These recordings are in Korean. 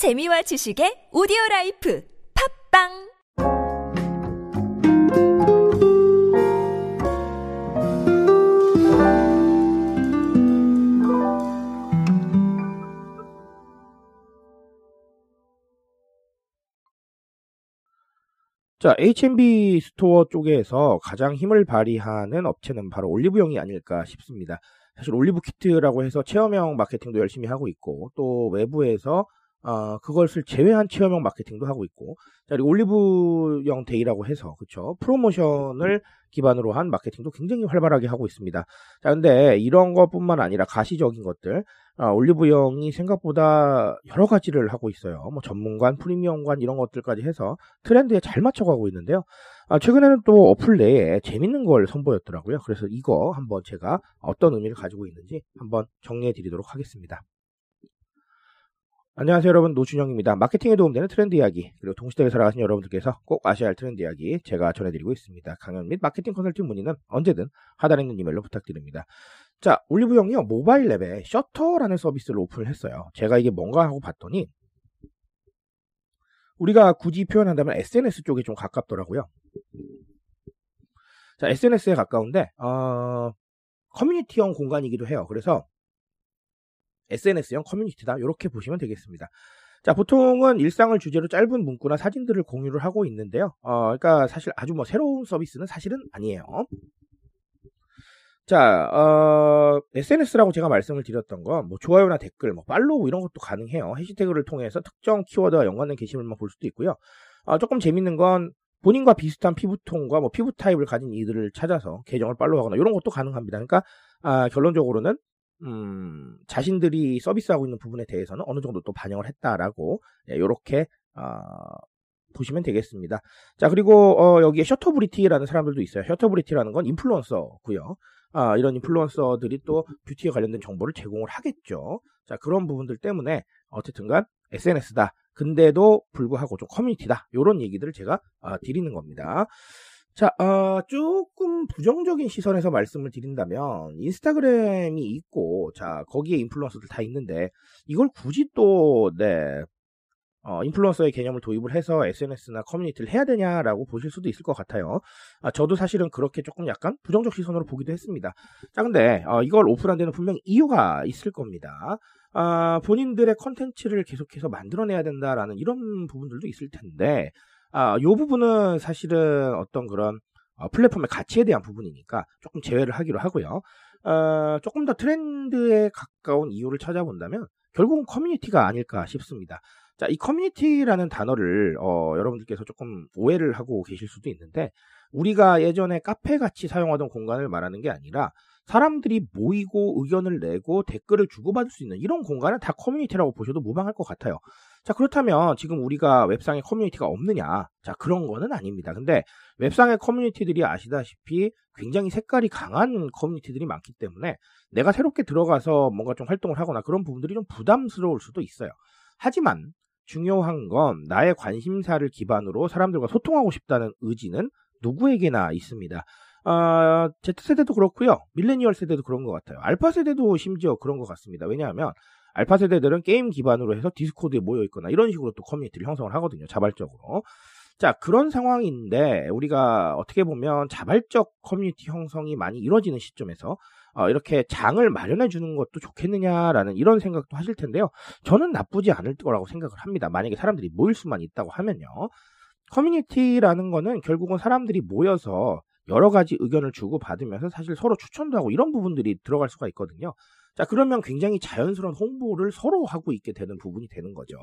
재미와 지식의 오디오 라이프 팟빵 자, H&B store 쪽에서 가장 힘을 발휘하는 업체는 바로 올리브영이 아닐까 싶습니다. 사실 올리브 키트라고 해서 체험형 마케팅도 열심히 하고 있고 또 외부에서 어, 그것을 제외한 체험형 마케팅도 하고 있고 자, 그리고 올리브영 데이라고 해서 그쵸 프로모션을 기반으로 한 마케팅도 굉장히 활발하게 하고 있습니다. 자, 근데 이런 것뿐만 아니라 가시적인 것들 아, 올리브영이 생각보다 여러 가지를 하고 있어요. 뭐 전문관, 프리미엄관 이런 것들까지 해서 트렌드에 잘 맞춰가고 있는데요. 아, 최근에는 또 어플 내에 재밌는 걸 선보였더라고요. 그래서 이거 한번 제가 어떤 의미를 가지고 있는지 한번 정리해 드리도록 하겠습니다. 안녕하세요 여러분 노준영입니다. 마케팅에 도움되는 트렌드 이야기 그리고 동시대에 살아가신 여러분들께서 꼭 아셔야 할 트렌드 이야기 제가 전해드리고 있습니다. 강연 및 마케팅 컨설팅 문의는 언제든 하단에 있는 이메일로 부탁드립니다. 자 올리브 영이요 모바일 앱에 셔터라는 서비스를 오픈을 했어요. 제가 이게 뭔가 하고 봤더니 우리가 굳이 표현한다면 SNS 쪽에 좀 가깝더라고요. 자 SNS에 가까운데 어, 커뮤니티형 공간이기도 해요. 그래서 SNS형 커뮤니티다. 이렇게 보시면 되겠습니다. 자, 보통은 일상을 주제로 짧은 문구나 사진들을 공유를 하고 있는데요. 어, 그러니까 사실 아주 뭐 새로운 서비스는 사실은 아니에요. 자, 어, SNS라고 제가 말씀을 드렸던 건, 뭐, 좋아요나 댓글, 뭐, 팔로우 이런 것도 가능해요. 해시태그를 통해서 특정 키워드와 연관된 게시물만 볼 수도 있고요. 어, 조금 재밌는 건, 본인과 비슷한 피부톤과 뭐, 피부 타입을 가진 이들을 찾아서 계정을 팔로우하거나 이런 것도 가능합니다. 그러니까, 아, 결론적으로는 음, 자신들이 서비스하고 있는 부분에 대해서는 어느 정도 또 반영을 했다라고 이렇게 예, 어, 보시면 되겠습니다. 자 그리고 어, 여기에 셔터브리티라는 사람들도 있어요. 셔터브리티라는 건 인플루언서고요. 아, 이런 인플루언서들이 또 뷰티에 관련된 정보를 제공을 하겠죠. 자 그런 부분들 때문에 어쨌든간 SNS다. 근데도 불구하고 좀 커뮤니티다. 이런 얘기들을 제가 어, 드리는 겁니다. 자, 어, 조금 부정적인 시선에서 말씀을 드린다면, 인스타그램이 있고, 자, 거기에 인플루언서들 다 있는데, 이걸 굳이 또, 네, 어, 인플루언서의 개념을 도입을 해서 SNS나 커뮤니티를 해야 되냐라고 보실 수도 있을 것 같아요. 아, 저도 사실은 그렇게 조금 약간 부정적 시선으로 보기도 했습니다. 자, 근데, 어, 이걸 오픈한 데는 분명히 이유가 있을 겁니다. 아, 본인들의 컨텐츠를 계속해서 만들어내야 된다라는 이런 부분들도 있을 텐데, 아, 요 부분은 사실은 어떤 그런 어, 플랫폼의 가치에 대한 부분이니까 조금 제외를 하기로 하고요. 어, 조금 더 트렌드에 가까운 이유를 찾아본다면 결국은 커뮤니티가 아닐까 싶습니다. 자, 이 커뮤니티라는 단어를 어, 여러분들께서 조금 오해를 하고 계실 수도 있는데 우리가 예전에 카페 같이 사용하던 공간을 말하는 게 아니라 사람들이 모이고 의견을 내고 댓글을 주고받을 수 있는 이런 공간은 다 커뮤니티라고 보셔도 무방할 것 같아요. 자, 그렇다면 지금 우리가 웹상에 커뮤니티가 없느냐? 자, 그런 거는 아닙니다. 근데 웹상의 커뮤니티들이 아시다시피 굉장히 색깔이 강한 커뮤니티들이 많기 때문에 내가 새롭게 들어가서 뭔가 좀 활동을 하거나 그런 부분들이 좀 부담스러울 수도 있어요. 하지만 중요한 건 나의 관심사를 기반으로 사람들과 소통하고 싶다는 의지는 누구에게나 있습니다. 어, Z세대도 그렇고요. 밀레니얼 세대도 그런 것 같아요. 알파 세대도 심지어 그런 것 같습니다. 왜냐하면 알파 세대들은 게임 기반으로 해서 디스코드에 모여 있거나 이런 식으로 또 커뮤니티를 형성을 하거든요. 자발적으로. 자, 그런 상황인데 우리가 어떻게 보면 자발적 커뮤니티 형성이 많이 이루어지는 시점에서 어, 이렇게 장을 마련해 주는 것도 좋겠느냐라는 이런 생각도 하실 텐데요. 저는 나쁘지 않을 거라고 생각을 합니다. 만약에 사람들이 모일 수만 있다고 하면요. 커뮤니티라는 거는 결국은 사람들이 모여서 여러 가지 의견을 주고 받으면서 사실 서로 추천도 하고 이런 부분들이 들어갈 수가 있거든요. 자, 그러면 굉장히 자연스러운 홍보를 서로 하고 있게 되는 부분이 되는 거죠.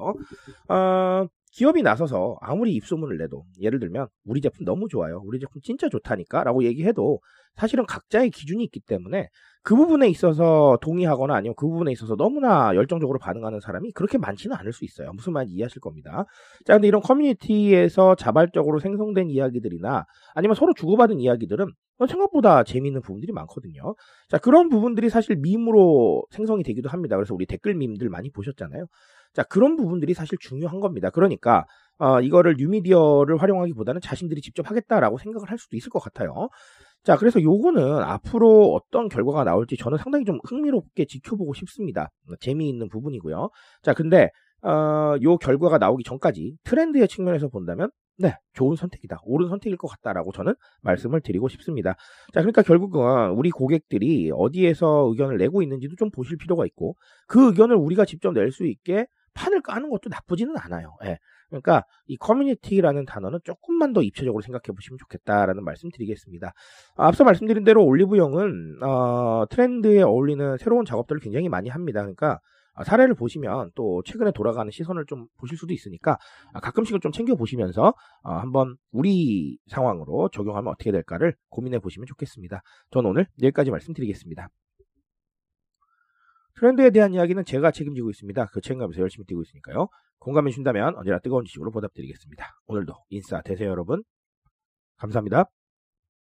어, 기업이 나서서 아무리 입소문을 내도 예를 들면 우리 제품 너무 좋아요. 우리 제품 진짜 좋다니까 라고 얘기해도 사실은 각자의 기준이 있기 때문에 그 부분에 있어서 동의하거나 아니면 그 부분에 있어서 너무나 열정적으로 반응하는 사람이 그렇게 많지는 않을 수 있어요. 무슨 말인지 이해하실 겁니다. 자, 근데 이런 커뮤니티에서 자발적으로 생성된 이야기들이나 아니면 서로 주고받은 이야기들은 생각보다 재미있는 부분들이 많거든요. 자, 그런 부분들이 사실 밈으로 생성이 되기도 합니다. 그래서 우리 댓글 밈들 많이 보셨잖아요. 자, 그런 부분들이 사실 중요한 겁니다. 그러니까, 어, 이거를 뉴미디어를 활용하기보다는 자신들이 직접 하겠다라고 생각을 할 수도 있을 것 같아요. 자, 그래서 요거는 앞으로 어떤 결과가 나올지 저는 상당히 좀 흥미롭게 지켜보고 싶습니다. 재미있는 부분이고요. 자, 근데 어, 요 결과가 나오기 전까지 트렌드의 측면에서 본다면 네, 좋은 선택이다. 옳은 선택일 것 같다라고 저는 말씀을 드리고 싶습니다. 자, 그러니까 결국은 우리 고객들이 어디에서 의견을 내고 있는지도 좀 보실 필요가 있고 그 의견을 우리가 직접 낼 수 있게 판을 까는 것도 나쁘지는 않아요. 예. 그러니까 이 커뮤니티라는 단어는 조금만 더 입체적으로 생각해 보시면 좋겠다라는 말씀 드리겠습니다. 앞서 말씀드린 대로 올리브영은 어, 트렌드에 어울리는 새로운 작업들을 굉장히 많이 합니다. 그러니까 아, 사례를 보시면 또 최근에 돌아가는 시선을 좀 보실 수도 있으니까 아, 가끔씩은 좀 챙겨 보시면서 어, 한번 우리 상황으로 적용하면 어떻게 될까를 고민해 보시면 좋겠습니다. 저는 오늘 여기까지 말씀드리겠습니다. 트렌드에 대한 이야기는 제가 책임지고 있습니다. 그 책임감에서 열심히 뛰고 있으니까요. 공감해 준다면 언제나 뜨거운 지식으로 보답드리겠습니다. 오늘도 인싸 되세요 여러분. 감사합니다.